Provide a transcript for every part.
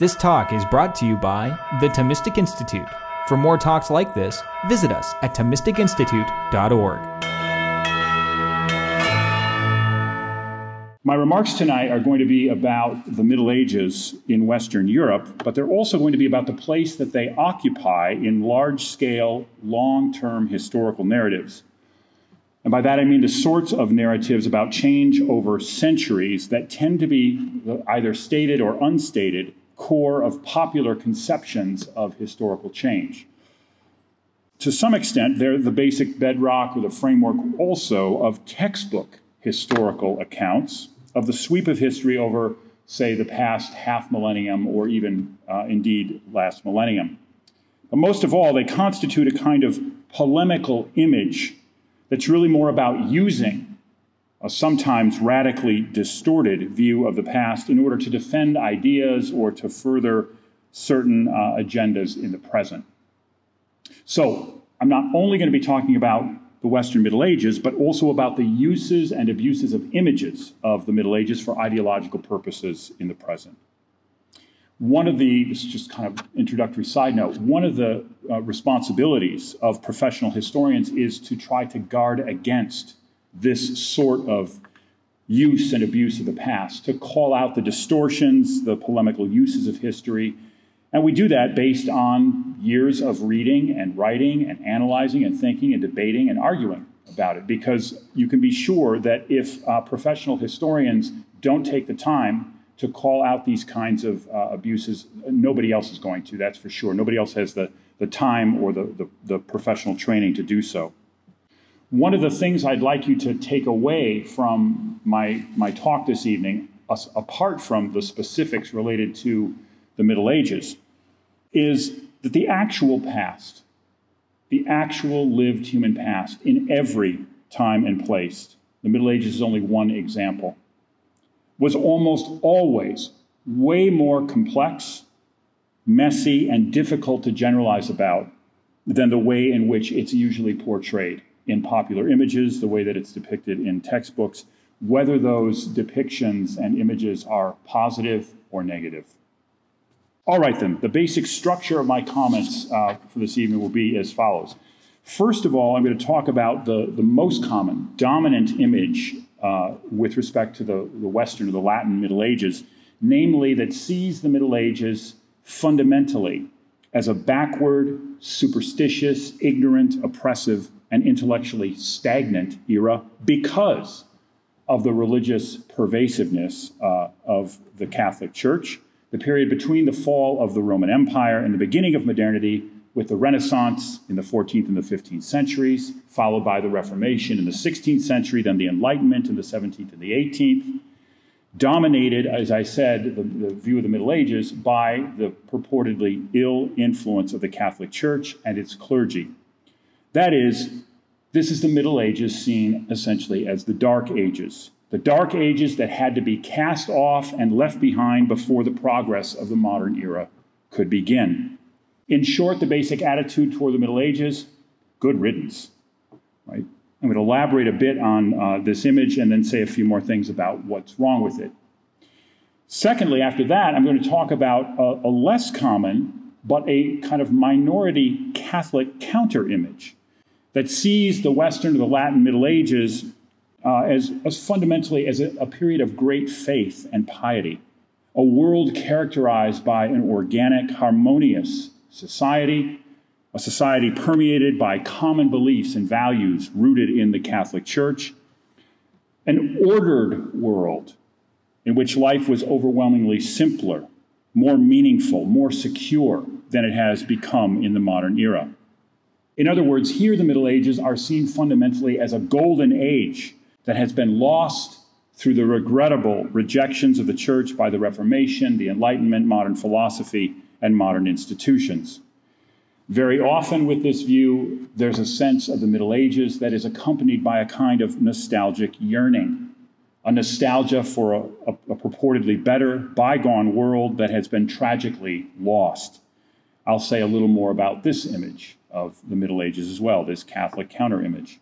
This talk is brought to you by the Thomistic Institute. For more talks like this, visit us at ThomisticInstitute.org. My remarks tonight are going to be about the Middle Ages in Western Europe, but they're also going to be about the place that they occupy in large scale, long term historical narratives. And by that I mean the sorts of narratives about change over centuries that tend to be either stated or unstated core of popular conceptions of historical change. To some extent, they're the basic bedrock or the framework also of textbook historical accounts of the sweep of history over, say, the past half millennium or even uh, indeed last millennium. But most of all, they constitute a kind of polemical image that's really more about using a sometimes radically distorted view of the past in order to defend ideas or to further certain uh, agendas in the present. So, I'm not only going to be talking about the Western Middle Ages, but also about the uses and abuses of images of the Middle Ages for ideological purposes in the present. One of the, this is just kind of introductory side note, one of the uh, responsibilities of professional historians is to try to guard against this sort of use and abuse of the past, to call out the distortions, the polemical uses of history. And we do that based on years of reading and writing and analyzing and thinking and debating and arguing about it. Because you can be sure that if uh, professional historians don't take the time to call out these kinds of uh, abuses, nobody else is going to, that's for sure. Nobody else has the, the time or the, the, the professional training to do so. One of the things I'd like you to take away from my, my talk this evening, apart from the specifics related to the Middle Ages, is that the actual past, the actual lived human past in every time and place, the Middle Ages is only one example, was almost always way more complex, messy, and difficult to generalize about than the way in which it's usually portrayed in popular images, the way that it's depicted in textbooks, whether those depictions and images are positive or negative. All right, then, the basic structure of my comments uh, for this evening will be as follows. First of all, I'm going to talk about the, the most common, dominant image uh, with respect to the, the Western or the Latin Middle Ages, namely that sees the Middle Ages fundamentally as a backward, superstitious, ignorant, oppressive and intellectually stagnant era because of the religious pervasiveness uh, of the Catholic Church, the period between the fall of the Roman Empire and the beginning of modernity, with the Renaissance in the 14th and the 15th centuries, followed by the Reformation in the 16th century, then the Enlightenment in the 17th and the 18th, dominated, as I said, the, the, view of the Middle Ages by the purportedly ill influence of the Catholic Church and its clergy. That is, this is the Middle Ages seen essentially as the Dark Ages, the Dark Ages that had to be cast off and left behind before the progress of the modern era could begin. In short, the basic attitude toward the Middle Ages good riddance. Right? I'm going to elaborate a bit on uh, this image and then say a few more things about what's wrong with it. Secondly, after that, I'm going to talk about a, a less common but a kind of minority Catholic counter image that sees the Western or the Latin Middle Ages uh, as, as, fundamentally as a, a period of great faith and piety, a world characterized by an organic, harmonious society, a society permeated by common beliefs and values rooted in the Catholic Church, an ordered world in which life was overwhelmingly simpler, more meaningful, more secure than it has become in the modern era. In other words, here the Middle Ages are seen fundamentally as a golden age that has been lost through the regrettable rejections of the church by the Reformation, the Enlightenment, modern philosophy, and modern institutions. Very often, with this view, there's a sense of the Middle Ages that is accompanied by a kind of nostalgic yearning, a nostalgia for a, a, a purportedly better, bygone world that has been tragically lost. I'll say a little more about this image of the Middle Ages as well, this Catholic counter image.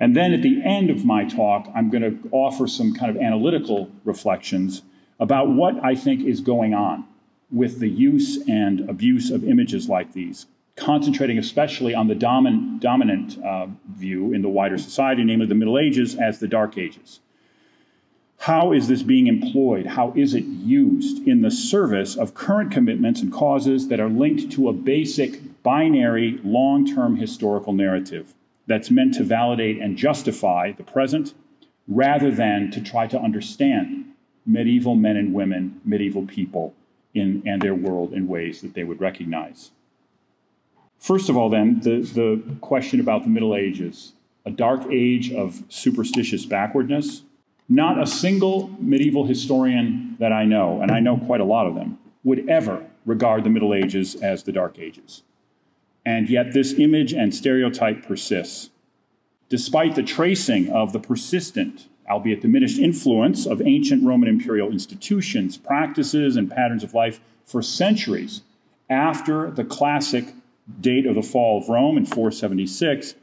And then at the end of my talk, I'm going to offer some kind of analytical reflections about what I think is going on with the use and abuse of images like these, concentrating especially on the domin- dominant uh, view in the wider society, namely the Middle Ages, as the Dark Ages. How is this being employed? How is it used in the service of current commitments and causes that are linked to a basic binary long term historical narrative that's meant to validate and justify the present rather than to try to understand medieval men and women, medieval people, in, and their world in ways that they would recognize? First of all, then, the, the question about the Middle Ages, a dark age of superstitious backwardness not a single medieval historian that I know, and I know quite a lot of them, would ever regard the Middle Ages as the Dark Ages. And yet, this image and stereotype persists. Despite the tracing of the persistent, albeit diminished, influence of ancient Roman imperial institutions, practices, and patterns of life for centuries after the classic date of the fall of Rome in 476,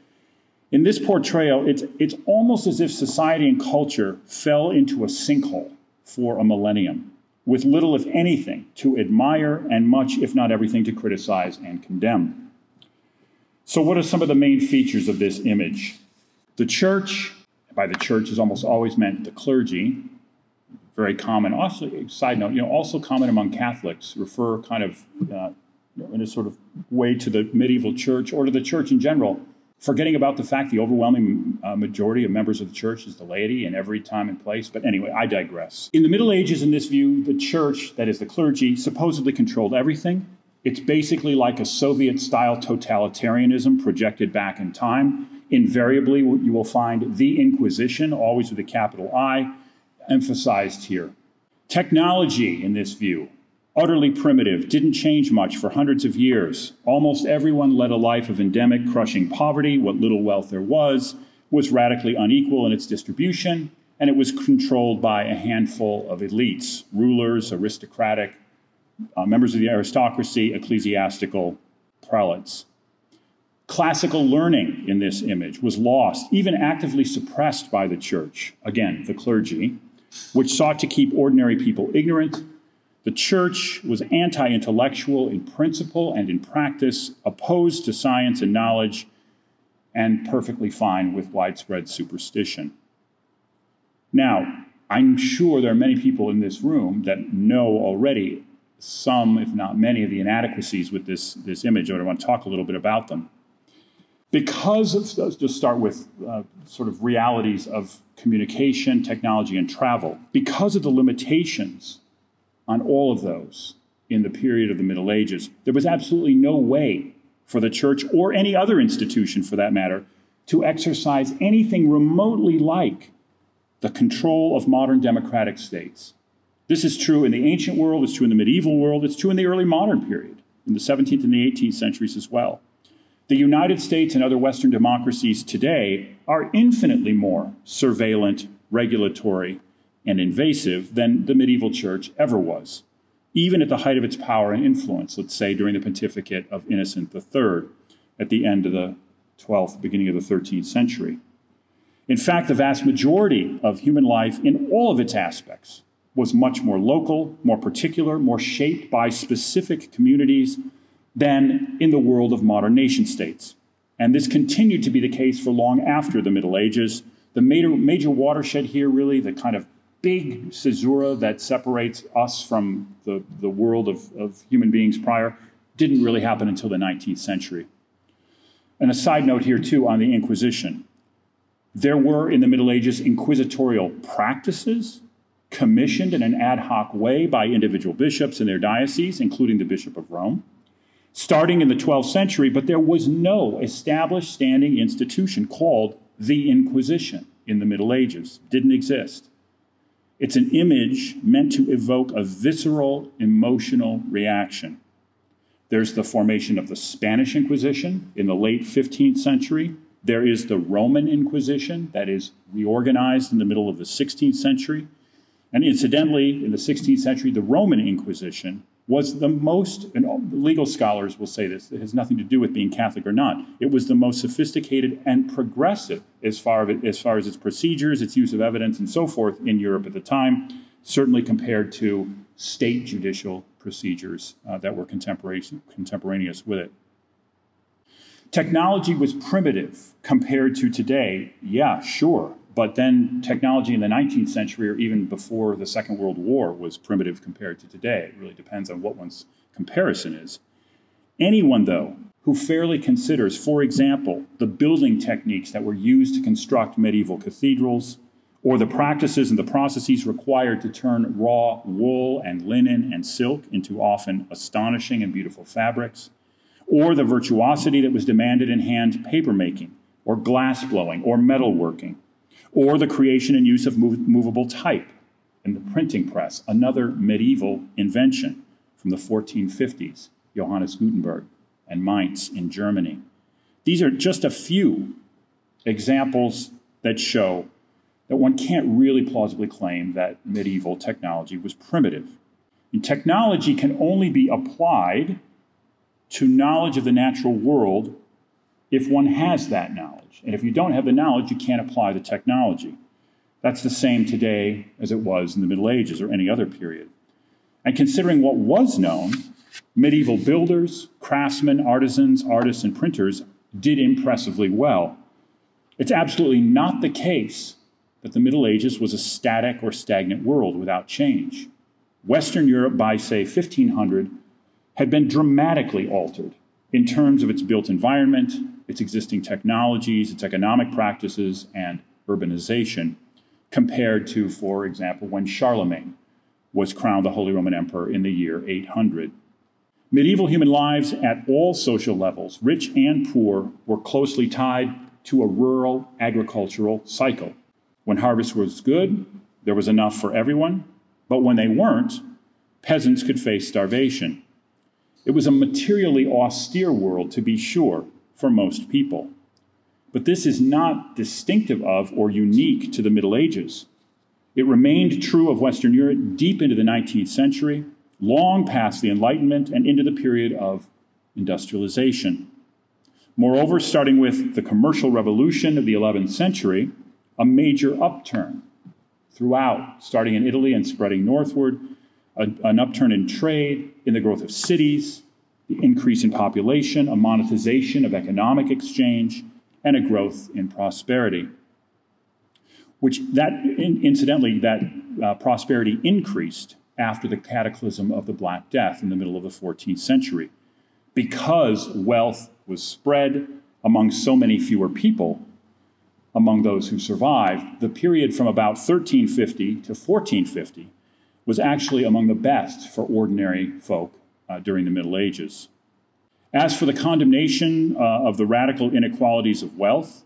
in this portrayal, it's, it's almost as if society and culture fell into a sinkhole for a millennium, with little, if anything, to admire and much, if not everything, to criticize and condemn. So, what are some of the main features of this image? The church, by the church is almost always meant the clergy, very common. Also, side note, you know, also common among Catholics, refer kind of uh, in a sort of way to the medieval church or to the church in general forgetting about the fact the overwhelming uh, majority of members of the church is the laity in every time and place. But anyway, I digress. In the Middle Ages, in this view, the church, that is the clergy, supposedly controlled everything. It's basically like a Soviet style totalitarianism projected back in time. Invariably, you will find the Inquisition, always with a capital I, emphasized here. Technology, in this view, utterly primitive, didn't change much for hundreds of years. Almost everyone led a life of endemic, crushing poverty. What little wealth there was was radically unequal in its distribution, and it was controlled by a handful of elites rulers, aristocratic, uh, members of the aristocracy, ecclesiastical prelates. Classical learning in this image was lost, even actively suppressed by the church, again, the clergy, which sought to keep ordinary people ignorant the church was anti intellectual in principle and in practice, opposed to science and knowledge, and perfectly fine with widespread superstition. Now, I'm sure there are many people in this room that know already some, if not many, of the inadequacies with this, this image. I want to talk a little bit about them. Because of, let's just start with uh, sort of realities of communication, technology, and travel, because of the limitations on all of those in the period of the Middle Ages. There was absolutely no way for the church or any other institution for that matter to exercise anything remotely like the control of modern democratic states. This is true in the ancient world, it's true in the medieval world, it's true in the early modern period, in the 17th and the 18th centuries as well. The United States and other Western democracies today are infinitely more surveillant, regulatory, and invasive than the medieval church ever was, even at the height of its power and influence, let's say during the pontificate of Innocent III at the end of the 12th, beginning of the 13th century. In fact, the vast majority of human life in all of its aspects was much more local, more particular, more shaped by specific communities than in the world of modern nation states. And this continued to be the case for long after the Middle Ages. The major, major watershed here, really, the kind of big caesura that separates us from the, the world of, of human beings prior didn't really happen until the 19th century. And a side note here, too, on the Inquisition. There were in the Middle Ages inquisitorial practices commissioned in an ad hoc way by individual bishops in their dioceses, including the Bishop of Rome, starting in the 12th century, but there was no established standing institution called the Inquisition in the Middle Ages. Didn't exist. It's an image meant to evoke a visceral emotional reaction. There's the formation of the Spanish Inquisition in the late 15th century. There is the Roman Inquisition that is reorganized in the middle of the 16th century. And incidentally, in the 16th century, the Roman Inquisition was the most, and legal scholars will say this, it has nothing to do with being Catholic or not. It was the most sophisticated and progressive as far, it, as far as its procedures, its use of evidence, and so forth in Europe at the time, certainly compared to state judicial procedures uh, that were contemporaneous with it. Technology was primitive compared to today. Yeah, sure. But then technology in the 19th century or even before the Second World War was primitive compared to today. It really depends on what one's comparison is. Anyone, though, who fairly considers, for example, the building techniques that were used to construct medieval cathedrals, or the practices and the processes required to turn raw wool and linen and silk into often astonishing and beautiful fabrics, or the virtuosity that was demanded in hand papermaking, or glass blowing, or metalworking, or the creation and use of mov- movable type in the printing press, another medieval invention from the 1450s, Johannes Gutenberg and Mainz in Germany. These are just a few examples that show that one can't really plausibly claim that medieval technology was primitive. And technology can only be applied to knowledge of the natural world if one has that knowledge. And if you don't have the knowledge, you can't apply the technology. That's the same today as it was in the Middle Ages or any other period. And considering what was known, medieval builders, craftsmen, artisans, artists, and printers did impressively well. It's absolutely not the case that the Middle Ages was a static or stagnant world without change. Western Europe by, say, 1500 had been dramatically altered in terms of its built environment, its existing technologies, its economic practices, and urbanization, compared to, for example, when Charlemagne was crowned the Holy Roman Emperor in the year 800. Medieval human lives at all social levels, rich and poor, were closely tied to a rural agricultural cycle. When harvest was good, there was enough for everyone, but when they weren't, peasants could face starvation. It was a materially austere world, to be sure, for most people. But this is not distinctive of or unique to the Middle Ages. It remained true of Western Europe deep into the 19th century, long past the Enlightenment, and into the period of industrialization. Moreover, starting with the commercial revolution of the 11th century, a major upturn throughout, starting in Italy and spreading northward, a, an upturn in trade, in the growth of cities, the increase in population, a monetization of economic exchange, and a growth in prosperity. Which that incidentally, that uh, prosperity increased after the cataclysm of the Black Death in the middle of the 14th century, because wealth was spread among so many fewer people among those who survived, the period from about 1350 to 1450 was actually among the best for ordinary folk uh, during the Middle Ages. As for the condemnation uh, of the radical inequalities of wealth,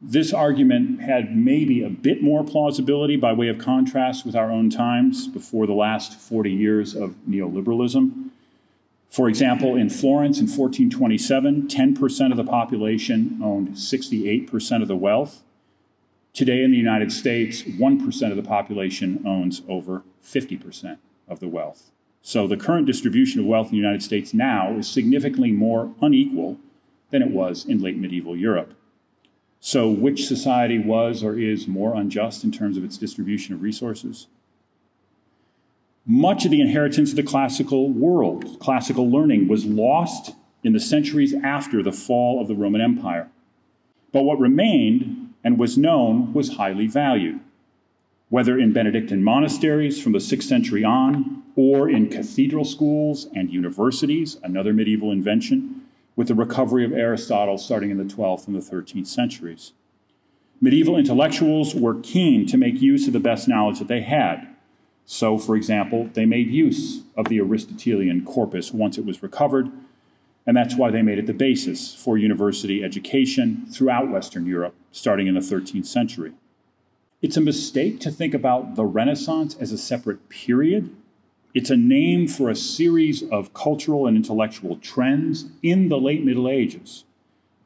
this argument had maybe a bit more plausibility by way of contrast with our own times before the last 40 years of neoliberalism. For example, in Florence in 1427, 10% of the population owned 68% of the wealth. Today in the United States, 1% of the population owns over 50% of the wealth. So the current distribution of wealth in the United States now is significantly more unequal than it was in late medieval Europe. So, which society was or is more unjust in terms of its distribution of resources? Much of the inheritance of the classical world, classical learning, was lost in the centuries after the fall of the Roman Empire. But what remained and was known was highly valued, whether in Benedictine monasteries from the 6th century on, or in cathedral schools and universities, another medieval invention, with the recovery of Aristotle starting in the 12th and the 13th centuries. Medieval intellectuals were keen to make use of the best knowledge that they had so, for example, they made use of the Aristotelian corpus once it was recovered, and that's why they made it the basis for university education throughout Western Europe, starting in the 13th century. It's a mistake to think about the Renaissance as a separate period. It's a name for a series of cultural and intellectual trends in the late Middle Ages,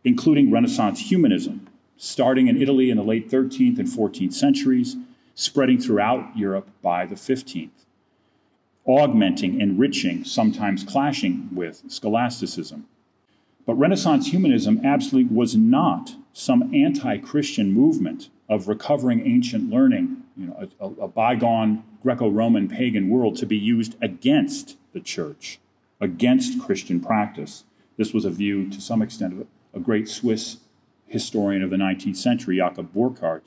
including Renaissance humanism, starting in Italy in the late 13th and 14th centuries spreading throughout Europe by the 15th, augmenting, enriching, sometimes clashing with scholasticism. But Renaissance humanism absolutely was not some anti Christian movement of recovering ancient learning you know, a, a bygone Greco Roman pagan world to be used against the church, against Christian practice. This was a view, to some extent, of a great Swiss historian of the 19th century, Jakob Burckhardt.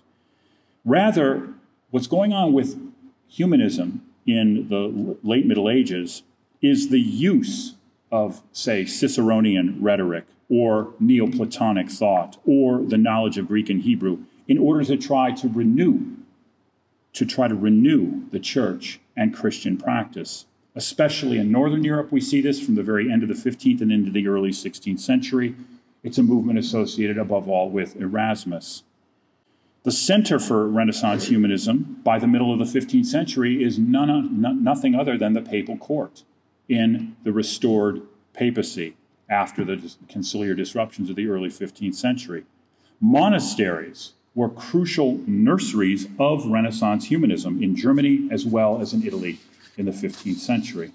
Rather, what's going on with humanism in the late Middle Ages is the use of, say, Ciceronian rhetoric or Neoplatonic thought or the knowledge of Greek and Hebrew in order to try to renew, to try to renew the church and Christian practice. Especially in Northern Europe, we see this from the very end of the 15th and into the early 16th century. It's a movement associated above all with Erasmus. The center for Renaissance humanism by the middle of the 15th century is none, nothing other than the papal court in the restored papacy after the conciliar disruptions of the early 15th century. Monasteries were crucial nurseries of Renaissance humanism in Germany as well as in Italy in the 15th century.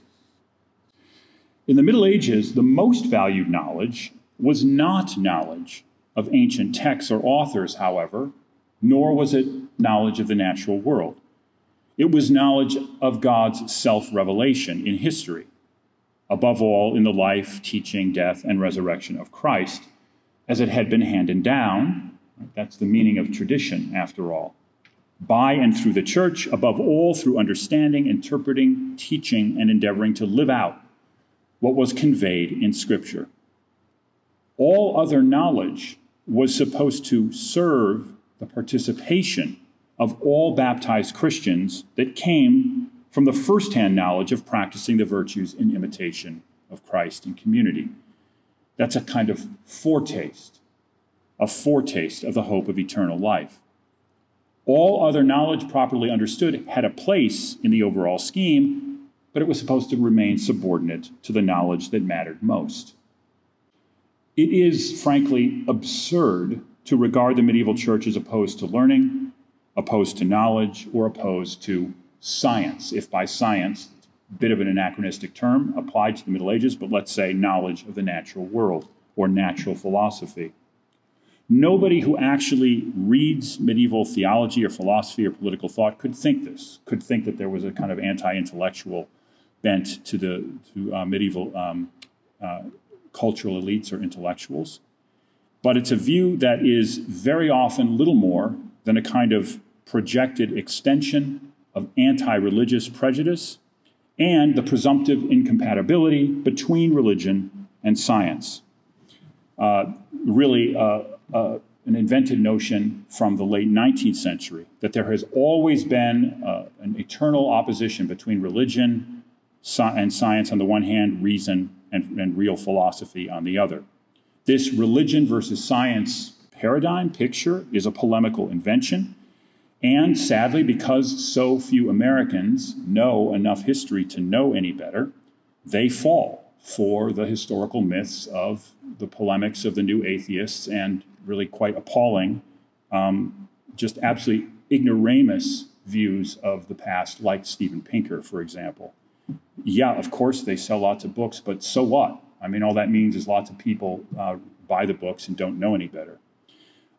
In the Middle Ages, the most valued knowledge was not knowledge of ancient texts or authors, however, nor was it knowledge of the natural world. It was knowledge of God's self revelation in history, above all in the life, teaching, death, and resurrection of Christ, as it had been handed down. That's the meaning of tradition, after all. By and through the church, above all through understanding, interpreting, teaching, and endeavoring to live out what was conveyed in Scripture. All other knowledge was supposed to serve the participation of all baptized Christians that came from the firsthand knowledge of practicing the virtues in imitation of Christ in community. That's a kind of foretaste, a foretaste of the hope of eternal life. All other knowledge, properly understood, had a place in the overall scheme, but it was supposed to remain subordinate to the knowledge that mattered most. It is, frankly, absurd to regard the medieval church as opposed to learning, opposed to knowledge, or opposed to science, if by science, a bit of an anachronistic term applied to the Middle Ages, but let's say knowledge of the natural world or natural philosophy. Nobody who actually reads medieval theology or philosophy or political thought could think this, could think that there was a kind of anti intellectual bent to the to, uh, medieval um, uh, cultural elites or intellectuals. But it's a view that is very often little more than a kind of projected extension of anti religious prejudice and the presumptive incompatibility between religion and science. Uh, really, uh, an invented notion from the late 19th century that there has always been uh, an eternal opposition between religion and science on the one hand, reason and, and real philosophy on the other. This religion versus science paradigm picture is a polemical invention and sadly, because so few Americans know enough history to know any better, they fall for the historical myths of the polemics of the new atheists and really quite appalling, um, just absolutely ignoramus views of the past, like Steven Pinker, for example. Yeah, of course, they sell lots of books, but so what? I mean, all that means is lots of people uh, buy the books and don't know any better.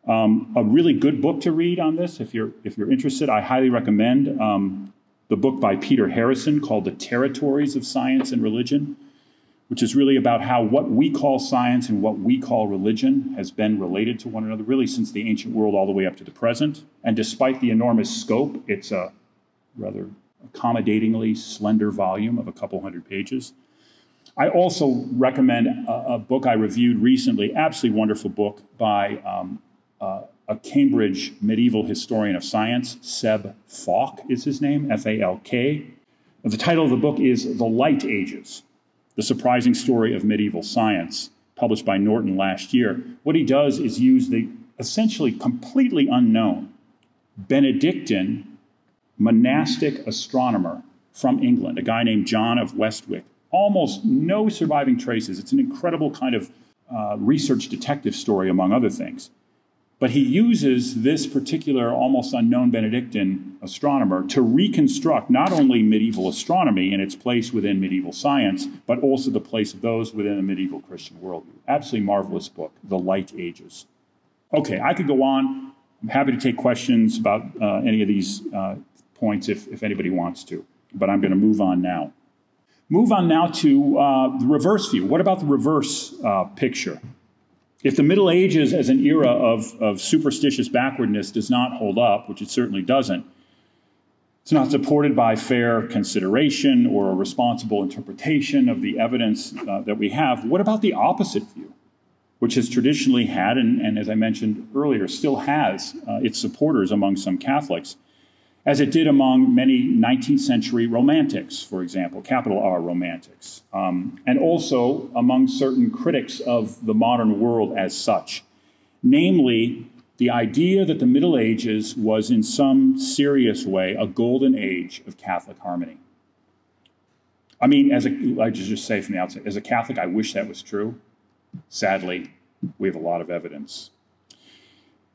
Um, a really good book to read on this, if you're if you're interested, I highly recommend um, the book by Peter Harrison called "The Territories of Science and Religion," which is really about how what we call science and what we call religion has been related to one another, really since the ancient world all the way up to the present. And despite the enormous scope, it's a rather accommodatingly slender volume of a couple hundred pages. I also recommend a, a book I reviewed recently, absolutely wonderful book by um, uh, a Cambridge medieval historian of science, Seb Falk is his name, F A L K. The title of the book is The Light Ages The Surprising Story of Medieval Science, published by Norton last year. What he does is use the essentially completely unknown Benedictine monastic astronomer from England, a guy named John of Westwick. Almost no surviving traces. It's an incredible kind of uh, research detective story, among other things. But he uses this particular almost unknown Benedictine astronomer to reconstruct not only medieval astronomy and its place within medieval science, but also the place of those within the medieval Christian worldview. Absolutely marvelous book, The Light Ages. Okay, I could go on. I'm happy to take questions about uh, any of these uh, points if, if anybody wants to, but I'm going to move on now. Move on now to uh, the reverse view. What about the reverse uh, picture? If the Middle Ages as an era of, of superstitious backwardness does not hold up, which it certainly doesn't, it's not supported by fair consideration or a responsible interpretation of the evidence uh, that we have. What about the opposite view, which has traditionally had, and, and as I mentioned earlier, still has uh, its supporters among some Catholics? As it did among many 19th century romantics, for example, capital R romantics, um, and also among certain critics of the modern world as such. Namely, the idea that the Middle Ages was in some serious way a golden age of Catholic harmony. I mean, as a, I just say from the outset, as a Catholic, I wish that was true. Sadly, we have a lot of evidence.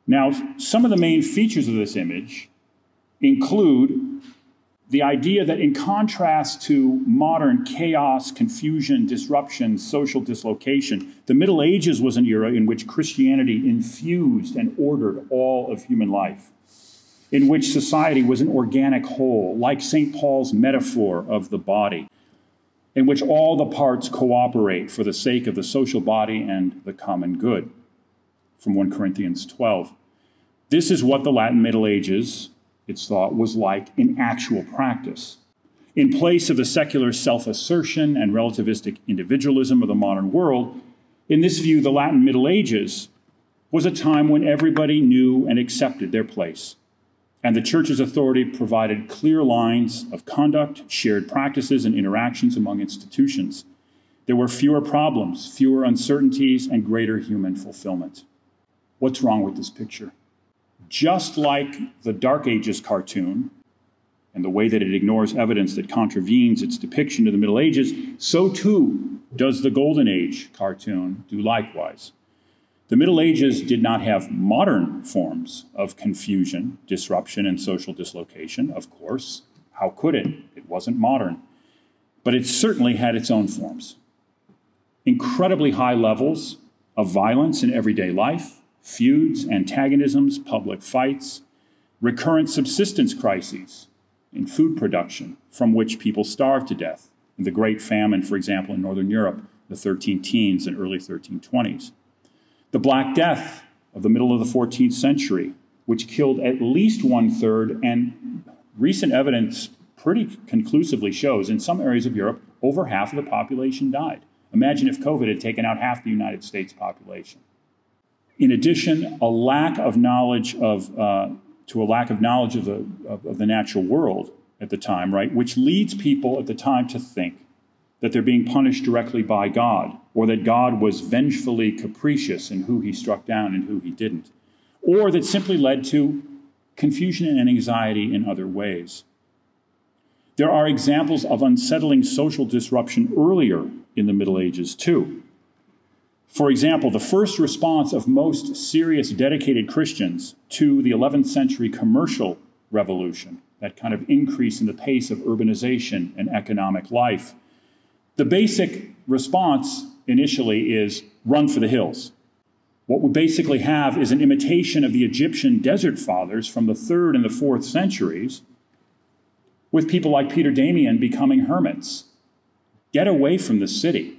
Now, some of the main features of this image include the idea that, in contrast to modern chaos, confusion, disruption, social dislocation, the Middle Ages was an era in which Christianity infused and ordered all of human life, in which society was an organic whole, like St. Paul's metaphor of the body, in which all the parts cooperate for the sake of the social body and the common good. From 1 Corinthians 12. This is what the Latin Middle Ages it's thought, was like in actual practice. In place of the secular self assertion and relativistic individualism of the modern world, in this view, the Latin Middle Ages was a time when everybody knew and accepted their place. And the church's authority provided clear lines of conduct, shared practices, and interactions among institutions. There were fewer problems, fewer uncertainties, and greater human fulfillment. What's wrong with this picture? Just like the Dark Ages cartoon and the way that it ignores evidence that contravenes its depiction of the Middle Ages, so too does the Golden Age cartoon do likewise. The Middle Ages did not have modern forms of confusion, disruption, and social dislocation, of course. How could it? It wasn't modern. But it certainly had its own forms. Incredibly high levels of violence in everyday life, feuds, antagonisms, public fights, recurrent subsistence crises in food production from which people starved to death. The Great Famine, for example, in Northern Europe, the 13 teens and early 1320s. The Black Death of the middle of the 14th century, which killed at least one third, and recent evidence pretty conclusively shows in some areas of Europe, over half of the population died. Imagine if COVID had taken out half the United States population. In addition, a lack of knowledge of, uh, to a lack of knowledge of the, of, of the natural world at the time, right, which leads people at the time to think that they're being punished directly by God, or that God was vengefully capricious in who he struck down and who he didn't, or that simply led to confusion and anxiety in other ways. There are examples of unsettling social disruption earlier in the Middle Ages, too. For example, the first response of most serious, dedicated Christians to the 11th century commercial revolution, that kind of increase in the pace of urbanization and economic life, the basic response initially is run for the hills. What we basically have is an imitation of the Egyptian desert fathers from the third and the fourth centuries, with people like Peter Damian becoming hermits. Get away from the city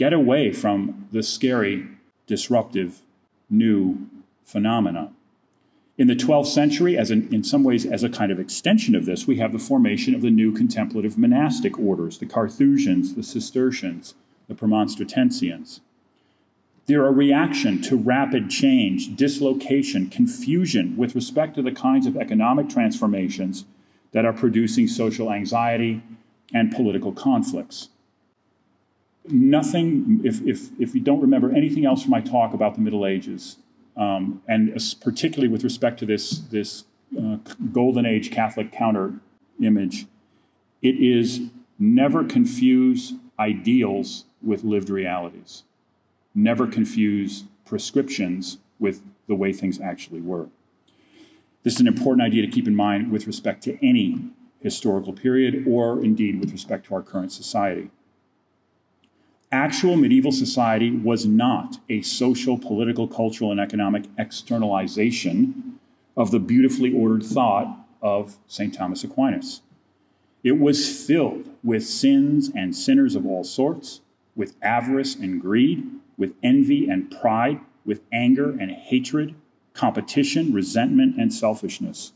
get away from the scary, disruptive, new phenomena. In the 12th century, as in some ways as a kind of extension of this, we have the formation of the new contemplative monastic orders, the Carthusians, the Cistercians, the Premonstratensians. They're a reaction to rapid change, dislocation, confusion with respect to the kinds of economic transformations that are producing social anxiety and political conflicts nothing, if, if, if you don't remember anything else from my talk about the Middle Ages, um, and particularly with respect to this, this uh, Golden Age Catholic counter image, it is never confuse ideals with lived realities. Never confuse prescriptions with the way things actually were. This is an important idea to keep in mind with respect to any historical period or indeed with respect to our current society actual medieval society was not a social, political, cultural, and economic externalization of the beautifully ordered thought of St. Thomas Aquinas. It was filled with sins and sinners of all sorts, with avarice and greed, with envy and pride, with anger and hatred, competition, resentment, and selfishness.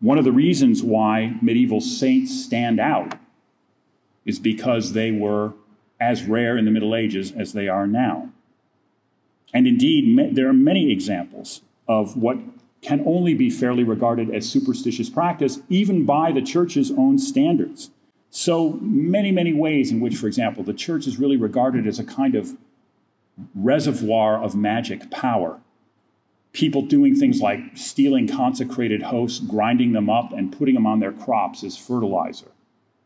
One of the reasons why medieval saints stand out is because they were as rare in the Middle Ages as they are now. And indeed, there are many examples of what can only be fairly regarded as superstitious practice, even by the church's own standards. So, many, many ways in which, for example, the church is really regarded as a kind of reservoir of magic power. People doing things like stealing consecrated hosts, grinding them up, and putting them on their crops as fertilizer.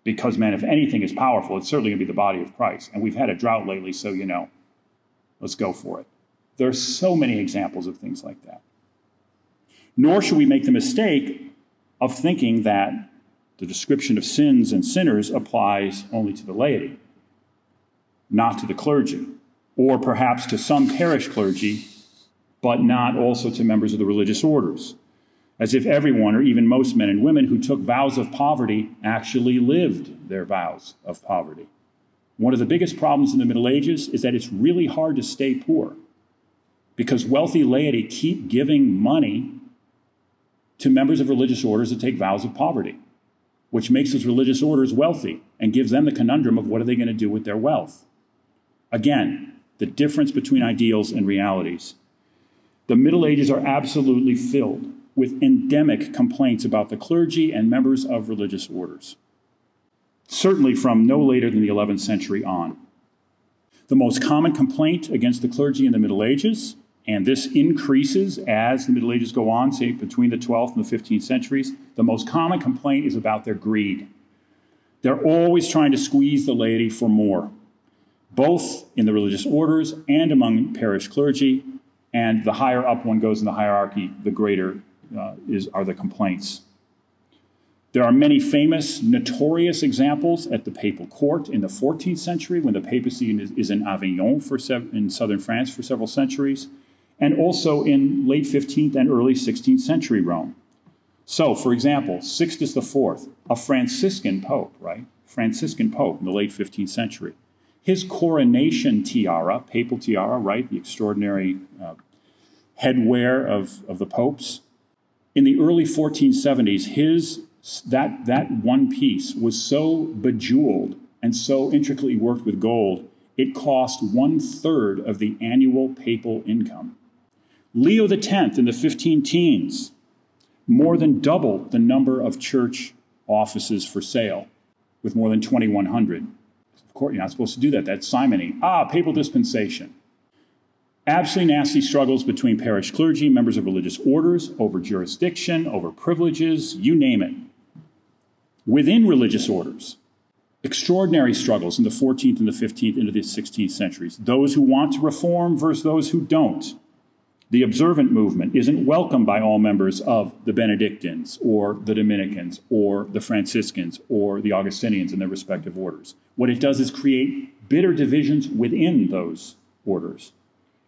Because, man, if anything is powerful, it's certainly going to be the body of Christ. And we've had a drought lately, so you know, let's go for it. There are so many examples of things like that. Nor should we make the mistake of thinking that the description of sins and sinners applies only to the laity, not to the clergy, or perhaps to some parish clergy, but not also to members of the religious orders, as if everyone, or even most men and women who took vows of poverty, actually lived their vows of poverty. One of the biggest problems in the Middle Ages is that it's really hard to stay poor because wealthy laity keep giving money to members of religious orders that take vows of poverty, which makes those religious orders wealthy and gives them the conundrum of what are they going to do with their wealth. Again, the difference between ideals and realities. The Middle Ages are absolutely filled with endemic complaints about the clergy and members of religious orders, certainly from no later than the 11th century on. The most common complaint against the clergy in the Middle Ages and this increases as the Middle Ages go on, say between the 12th and the 15th centuries. The most common complaint is about their greed. They're always trying to squeeze the laity for more, both in the religious orders and among parish clergy. And the higher up one goes in the hierarchy, the greater uh, is, are the complaints. There are many famous, notorious examples at the papal court in the 14th century when the papacy is in Avignon for in southern France for several centuries and also in late 15th and early 16th century Rome. So, for example, Sixtus IV, a Franciscan pope, right? Franciscan pope in the late 15th century. His coronation tiara, papal tiara, right? The extraordinary uh, headwear of, of the popes. In the early 1470s, his that, that one piece was so bejeweled and so intricately worked with gold, it cost one third of the annual papal income. Leo X in the 15 teens more than doubled the number of church offices for sale with more than 2,100. Of course, you're not supposed to do that. That's simony. Ah, papal dispensation. Absolutely nasty struggles between parish clergy, members of religious orders, over jurisdiction, over privileges, you name it. Within religious orders, extraordinary struggles in the 14th and the 15th into the 16th centuries. Those who want to reform versus those who don't. The observant movement isn't welcomed by all members of the Benedictines or the Dominicans or the Franciscans or the Augustinians in their respective orders. What it does is create bitter divisions within those orders.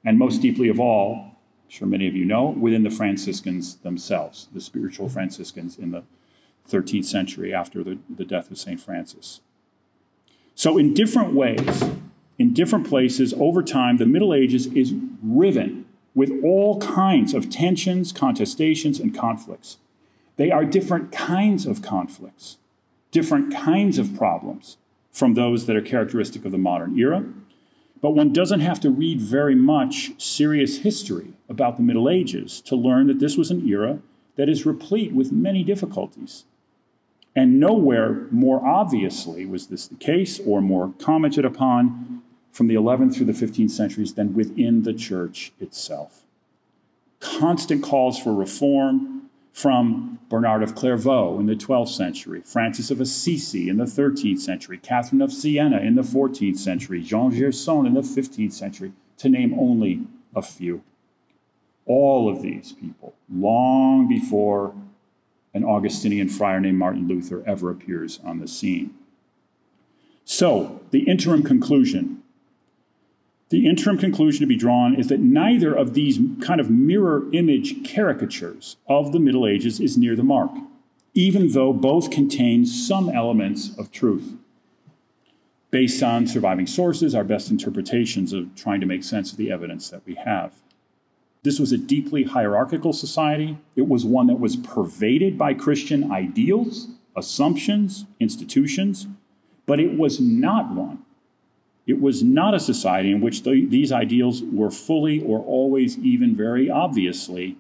And most deeply of all, I'm sure many of you know, within the Franciscans themselves, the spiritual Franciscans in the 13th century after the, the death of St. Francis. So, in different ways, in different places, over time, the Middle Ages is riven with all kinds of tensions, contestations, and conflicts. They are different kinds of conflicts, different kinds of problems from those that are characteristic of the modern era. But one doesn't have to read very much serious history about the Middle Ages to learn that this was an era that is replete with many difficulties. And nowhere more obviously was this the case or more commented upon from the 11th through the 15th centuries than within the church itself. Constant calls for reform from Bernard of Clairvaux in the 12th century, Francis of Assisi in the 13th century, Catherine of Siena in the 14th century, Jean Gerson in the 15th century, to name only a few. All of these people, long before an Augustinian friar named Martin Luther ever appears on the scene. So, the interim conclusion the interim conclusion to be drawn is that neither of these kind of mirror image caricatures of the Middle Ages is near the mark. even though both contain some elements of truth. Based on surviving sources, our best interpretations of trying to make sense of the evidence that we have. This was a deeply hierarchical society. It was one that was pervaded by Christian ideals, assumptions, institutions, but it was not one. It was not a society in which the, these ideals were fully or always even very obviously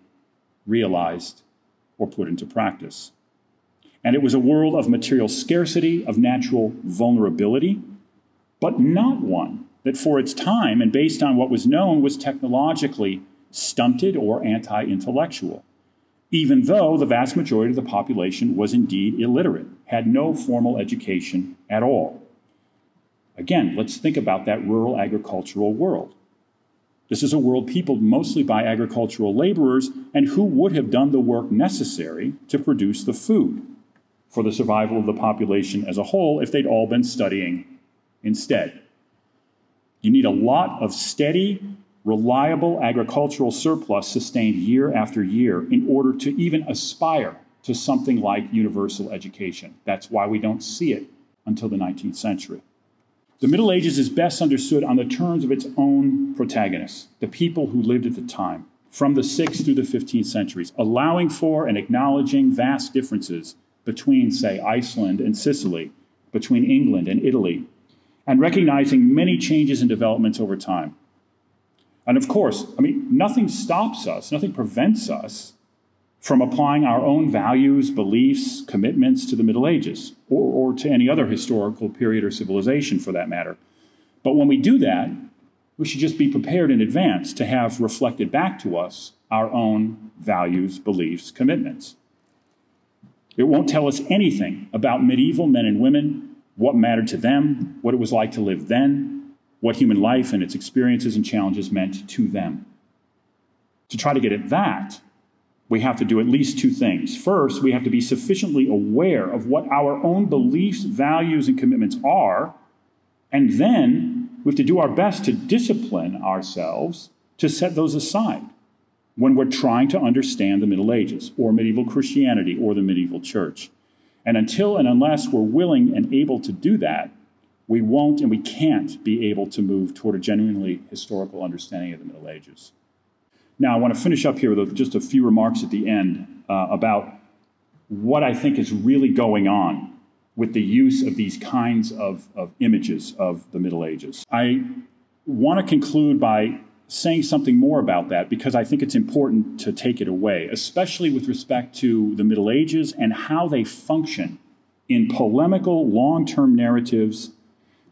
realized or put into practice. And it was a world of material scarcity, of natural vulnerability, but not one that for its time and based on what was known was technologically stunted, or anti intellectual, even though the vast majority of the population was indeed illiterate, had no formal education at all. Again, let's think about that rural agricultural world. This is a world peopled mostly by agricultural laborers and who would have done the work necessary to produce the food for the survival of the population as a whole if they'd all been studying instead. You need a lot of steady, reliable agricultural surplus sustained year after year in order to even aspire to something like universal education. That's why we don't see it until the 19th century. The Middle Ages is best understood on the terms of its own protagonists, the people who lived at the time, from the 6th through the 15th centuries, allowing for and acknowledging vast differences between, say, Iceland and Sicily, between England and Italy, and recognizing many changes and developments over time. And of course, I mean, nothing stops us, nothing prevents us from applying our own values, beliefs, commitments to the Middle Ages, or, or, to any other historical period or civilization for that matter. But when we do that, we should just be prepared in advance to have reflected back to us our own values, beliefs, commitments. It won't tell us anything about medieval men and women, what mattered to them, what it was like to live then, what human life and its experiences and challenges meant to them. To try to get at that, we have to do at least two things. First, we have to be sufficiently aware of what our own beliefs, values, and commitments are, and then we have to do our best to discipline ourselves to set those aside when we're trying to understand the Middle Ages or medieval Christianity or the medieval church. And until and unless we're willing and able to do that, we won't and we can't be able to move toward a genuinely historical understanding of the Middle Ages. Now, I want to finish up here with just a few remarks at the end uh, about what I think is really going on with the use of these kinds of, of images of the Middle Ages. I want to conclude by saying something more about that because I think it's important to take it away, especially with respect to the Middle Ages and how they function in polemical long term narratives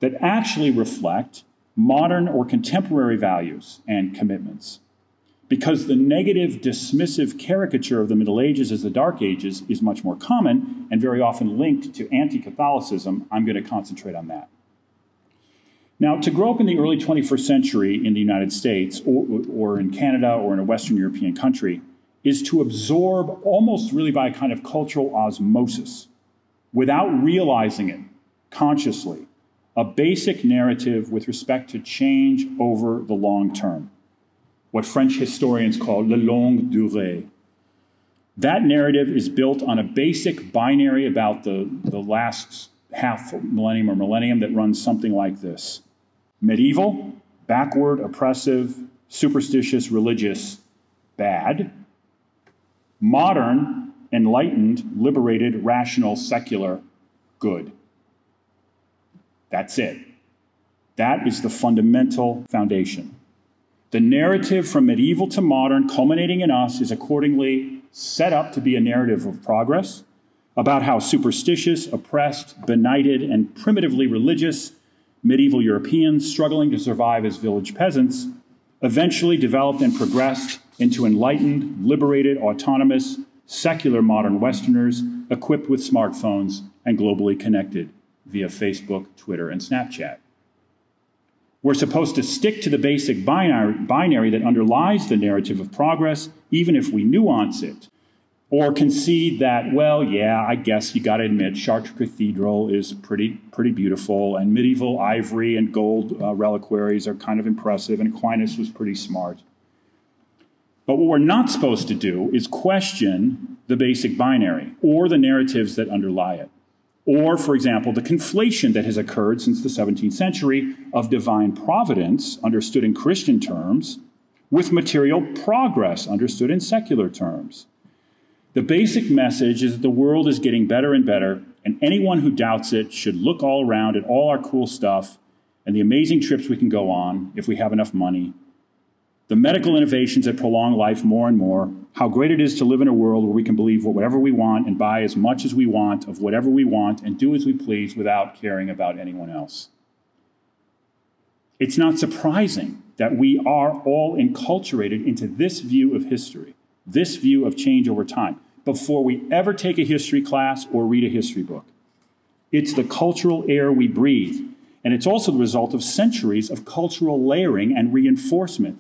that actually reflect modern or contemporary values and commitments. Because the negative, dismissive caricature of the Middle Ages as the Dark Ages is much more common and very often linked to anti Catholicism, I'm going to concentrate on that. Now, to grow up in the early 21st century in the United States or, or in Canada or in a Western European country is to absorb almost really by a kind of cultural osmosis without realizing it consciously a basic narrative with respect to change over the long term, what French historians call le longue durée. That narrative is built on a basic binary about the, the last half millennium or millennium that runs something like this medieval, backward, oppressive, superstitious, religious, bad. Modern, enlightened, liberated, rational, secular, good. That's it. That is the fundamental foundation. The narrative from medieval to modern, culminating in us, is accordingly set up to be a narrative of progress about how superstitious, oppressed, benighted, and primitively religious medieval Europeans struggling to survive as village peasants eventually developed and progressed into enlightened, liberated, autonomous, secular modern Westerners equipped with smartphones and globally connected via Facebook, Twitter, and Snapchat. We're supposed to stick to the basic binary, binary that underlies the narrative of progress, even if we nuance it, or concede that, well, yeah, I guess you got to admit Chartres Cathedral is pretty, pretty beautiful, and medieval ivory and gold uh, reliquaries are kind of impressive, and Aquinas was pretty smart. But what we're not supposed to do is question the basic binary or the narratives that underlie it. Or, for example, the conflation that has occurred since the 17th century of divine providence, understood in Christian terms, with material progress, understood in secular terms. The basic message is that the world is getting better and better, and anyone who doubts it should look all around at all our cool stuff and the amazing trips we can go on if we have enough money the medical innovations that prolong life more and more, how great it is to live in a world where we can believe whatever we want and buy as much as we want of whatever we want and do as we please without caring about anyone else. It's not surprising that we are all enculturated into this view of history, this view of change over time, before we ever take a history class or read a history book. It's the cultural air we breathe, and it's also the result of centuries of cultural layering and reinforcement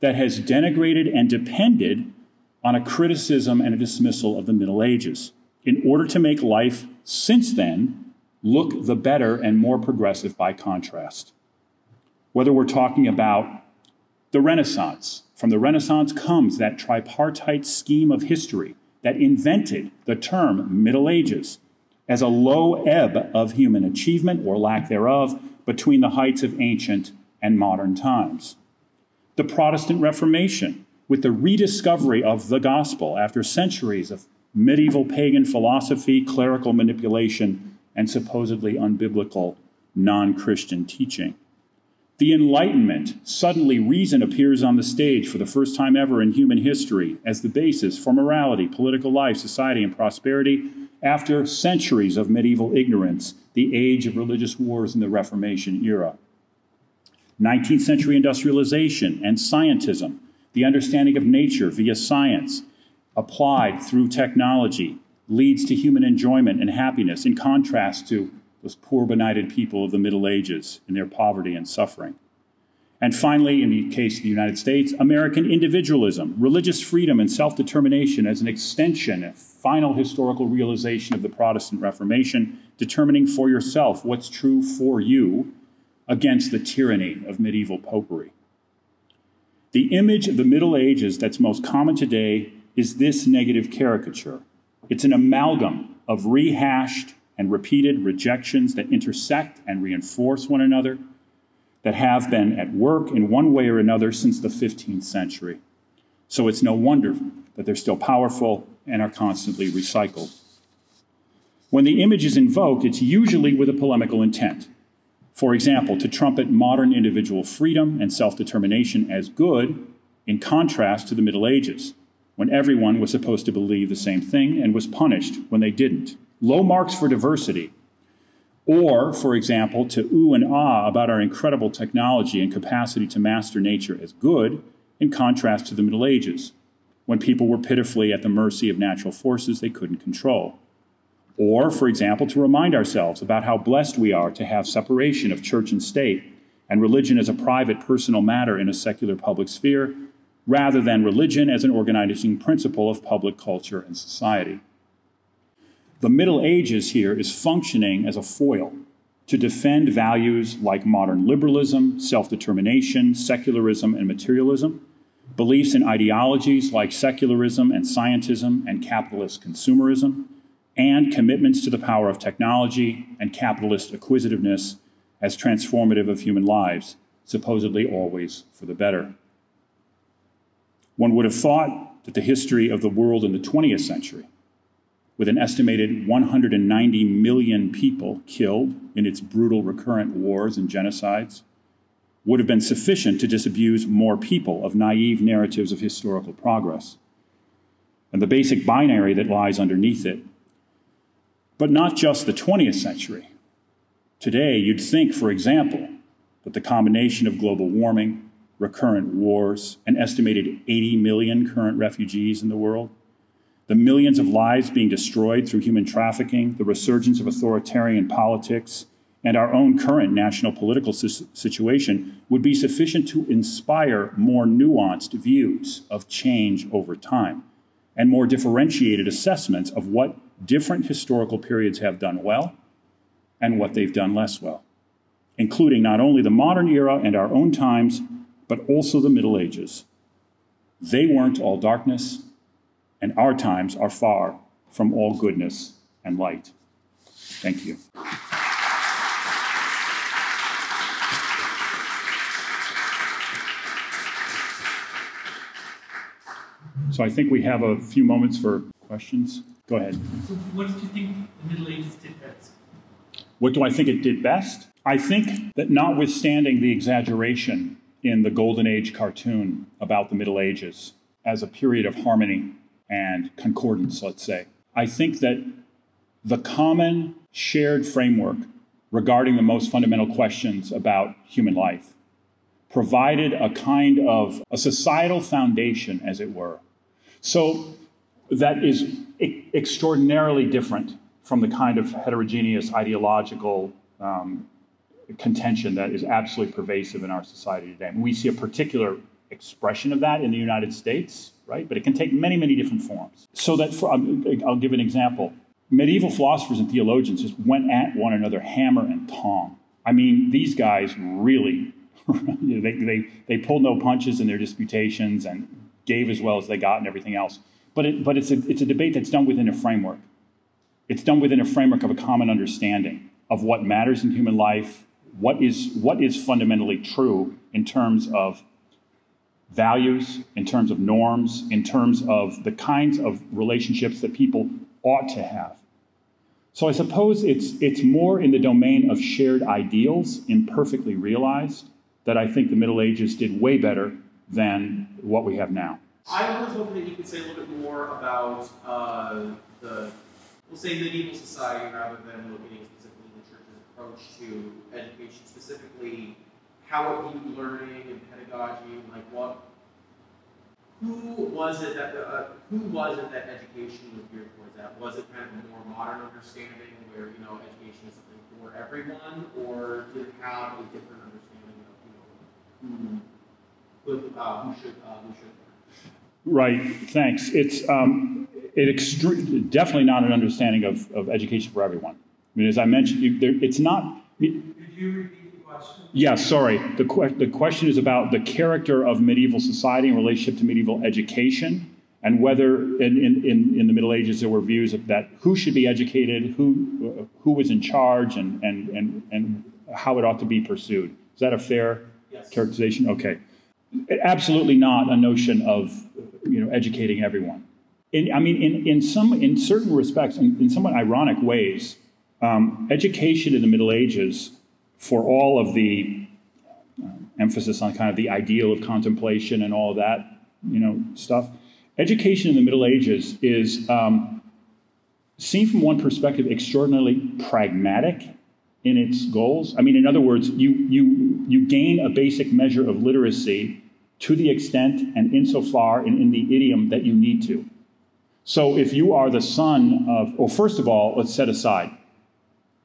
that has denigrated and depended on a criticism and a dismissal of the Middle Ages in order to make life since then look the better and more progressive by contrast. Whether we're talking about the Renaissance, from the Renaissance comes that tripartite scheme of history that invented the term Middle Ages as a low ebb of human achievement or lack thereof between the heights of ancient and modern times the Protestant Reformation with the rediscovery of the gospel after centuries of medieval pagan philosophy, clerical manipulation, and supposedly unbiblical non Christian teaching. The Enlightenment, suddenly reason appears on the stage for the first time ever in human history as the basis for morality, political life, society, and prosperity after centuries of medieval ignorance, the age of religious wars in the Reformation era. 19th century industrialization and scientism, the understanding of nature via science, applied through technology, leads to human enjoyment and happiness, in contrast to those poor, benighted people of the Middle Ages in their poverty and suffering. And finally, in the case of the United States, American individualism, religious freedom and self determination as an extension, a final historical realization of the Protestant Reformation, determining for yourself what's true for you against the tyranny of medieval popery. The image of the Middle Ages that's most common today is this negative caricature. It's an amalgam of rehashed and repeated rejections that intersect and reinforce one another, that have been at work in one way or another since the 15th century. So it's no wonder that they're still powerful and are constantly recycled. When the image is invoked, it's usually with a polemical intent. For example, to trumpet modern individual freedom and self determination as good, in contrast to the Middle Ages, when everyone was supposed to believe the same thing and was punished when they didn't. Low marks for diversity. Or, for example, to ooh and ah about our incredible technology and capacity to master nature as good, in contrast to the Middle Ages, when people were pitifully at the mercy of natural forces they couldn't control. Or, for example, to remind ourselves about how blessed we are to have separation of church and state and religion as a private personal matter in a secular public sphere, rather than religion as an organizing principle of public culture and society. The Middle Ages here is functioning as a foil to defend values like modern liberalism, self determination, secularism, and materialism, beliefs and ideologies like secularism and scientism and capitalist consumerism and commitments to the power of technology and capitalist acquisitiveness as transformative of human lives, supposedly always for the better. One would have thought that the history of the world in the 20th century, with an estimated 190 million people killed in its brutal recurrent wars and genocides, would have been sufficient to disabuse more people of naive narratives of historical progress. And the basic binary that lies underneath it but not just the 20th century. Today, you'd think, for example, that the combination of global warming, recurrent wars, an estimated 80 million current refugees in the world, the millions of lives being destroyed through human trafficking, the resurgence of authoritarian politics, and our own current national political situation would be sufficient to inspire more nuanced views of change over time and more differentiated assessments of what different historical periods have done well and what they've done less well, including not only the modern era and our own times, but also the Middle Ages. They weren't all darkness, and our times are far from all goodness and light. Thank you. So I think we have a few moments for questions. Go ahead. So, what did you think the Middle Ages did best? What do I think it did best? I think that notwithstanding the exaggeration in the Golden Age cartoon about the Middle Ages as a period of harmony and concordance, let's say, I think that the common shared framework regarding the most fundamental questions about human life provided a kind of a societal foundation, as it were. So that is extraordinarily different from the kind of heterogeneous ideological um, contention that is absolutely pervasive in our society today. And we see a particular expression of that in the United States, right? But it can take many, many different forms. So that, for, um, I'll give an example. Medieval philosophers and theologians just went at one another hammer and tong. I mean, these guys really, they, they, they pulled no punches in their disputations and gave as well as they got and everything else. But, it, but it's, a, it's a debate that's done within a framework. It's done within a framework of a common understanding of what matters in human life, what is, what is fundamentally true in terms of values, in terms of norms, in terms of the kinds of relationships that people ought to have. So I suppose it's, it's more in the domain of shared ideals, imperfectly realized, that I think the Middle Ages did way better than what we have now. I was hoping that you could say a little bit more about uh, the, we'll say medieval society rather than looking specifically at the church's approach to education, specifically how it viewed learning and pedagogy, like what, who was it that, uh, who was it that education was geared towards that? Was it kind of a more modern understanding where, you know, education is something for everyone, or did it have a different understanding of, you know, who with uh, who should uh, who should. Right. Thanks. It's um, it extre- definitely not an understanding of, of education for everyone. I mean, as I mentioned, you, there, it's not. Did you repeat the question? Yeah, sorry. The, que- the question is about the character of medieval society in relationship to medieval education, and whether in, in, in, the Middle Ages there were views of that who should be educated, who who was in charge, and and and and how it ought to be pursued. Is that a fair yes. characterization? Okay absolutely not a notion of you know educating everyone. In, I mean, in, in some in certain respects, in, in somewhat ironic ways, um, education in the Middle Ages, for all of the uh, emphasis on kind of the ideal of contemplation and all that, you know, stuff, education in the Middle Ages is um, seen from one perspective extraordinarily pragmatic in its goals. I mean, in other words, you you you gain a basic measure of literacy to the extent and insofar and in the idiom that you need to. So if you are the son of, well, first of all, let's set aside,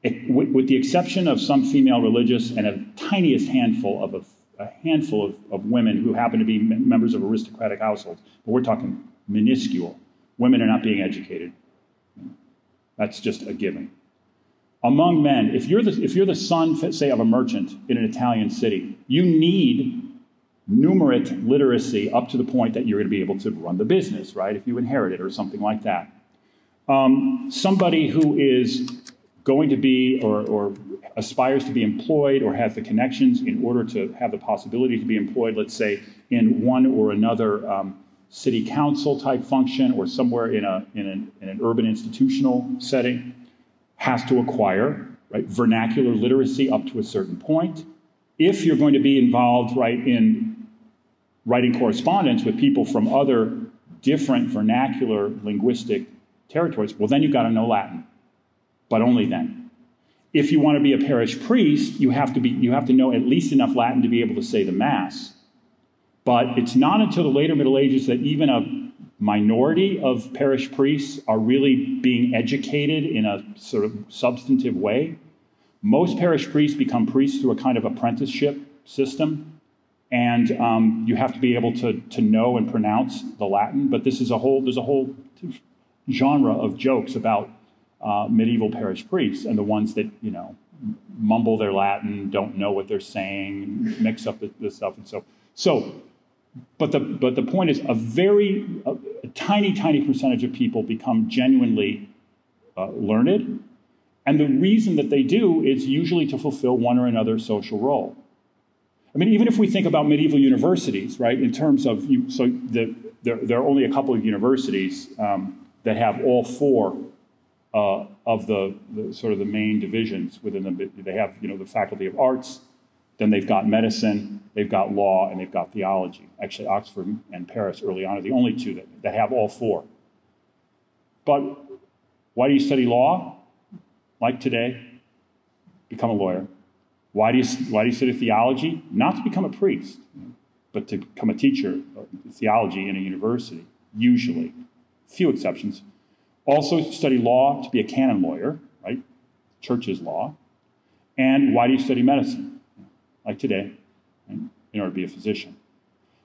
it, with, with, the exception of some female religious and a tiniest handful of a, a handful of, of, women who happen to be members of aristocratic households, but we're talking minuscule. Women are not being educated. That's just a given. Among men, if you're the, if you're the son, say, of a merchant in an Italian city, you need numerate literacy up to the point that you're going to be able to run the business, right? If you inherit it or something like that. Um, somebody who is going to be or, or, aspires to be employed or has the connections in order to have the possibility to be employed, let's say, in one or another um, city council type function or somewhere in, a, in, an, in an urban institutional setting, has to acquire right, vernacular literacy up to a certain point. If you're going to be involved right in writing correspondence with people from other different vernacular linguistic territories, well, then you've got to know Latin, but only then. If you want to be a parish priest, you have to, be, you have to know at least enough Latin to be able to say the Mass. But it's not until the later Middle Ages that even a minority of parish priests are really being educated in a sort of substantive way. Most parish priests become priests through a kind of apprenticeship system and um, you have to be able to, to know and pronounce the Latin. But this is a whole there's a whole genre of jokes about uh, medieval parish priests and the ones that you know mumble their Latin, don't know what they're saying, mix up the, the stuff, and so so. But the but the point is a very tiny, tiny percentage of people become genuinely uh, learned. And the reason that they do is usually to fulfill one or another social role. I mean, even if we think about medieval universities, right, in terms of, you, so the, there, there, are only a couple of universities um, that have all four uh, of the, the, sort of the main divisions within them. They have, you know, the Faculty of Arts, then they've got medicine, they've got law, and they've got theology. Actually, Oxford and Paris early on are the only two that, that have all four. But why do you study law? Like today, become a lawyer. Why do you, why do you study theology? Not to become a priest, but to become a teacher of theology in a university, usually. Few exceptions. Also, study law to be a canon lawyer, right? Church's law. And why do you study medicine? Like today, in order to be a physician.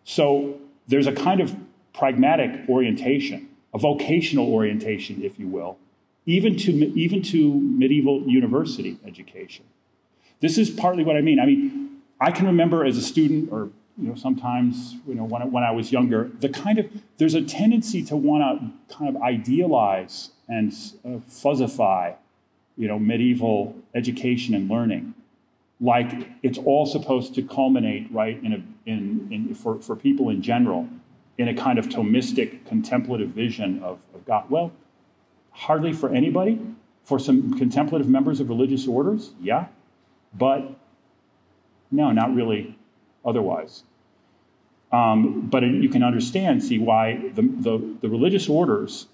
So there's a kind of pragmatic orientation, a vocational orientation, if you will, even to, even to medieval university education. This is partly what I mean. I mean, I can remember as a student, or you know, sometimes you know, when I, when I was younger, the kind of there's a tendency to want to kind of idealize and uh, fuzzify, you know, medieval education and learning, like it's all supposed to culminate right in a in, in for, for people in general in a kind of Thomistic contemplative vision of, of God. Well, hardly for anybody. For some contemplative members of religious orders, yeah, but no, not really otherwise. Um, but you can understand, see why the, the, the, religious orders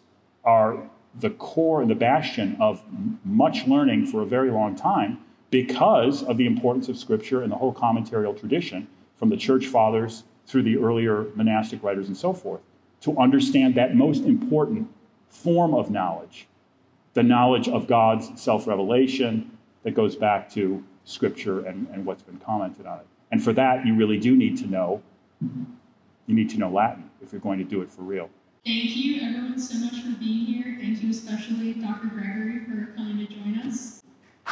are the core and the bastion of much learning for a very long time because of the importance of Scripture and the whole commentarial tradition from the church fathers through the earlier monastic writers and so forth to understand that most important form of knowledge, the knowledge of God's self revelation that goes back to Scripture and, and what's been commented on it. And for that, you really do need to know. You need to know Latin if you're going to do it for real. Thank you, everyone, so much for being here. Thank you, especially Dr. Gregory, for coming to join us.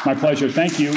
My pleasure. Thank you.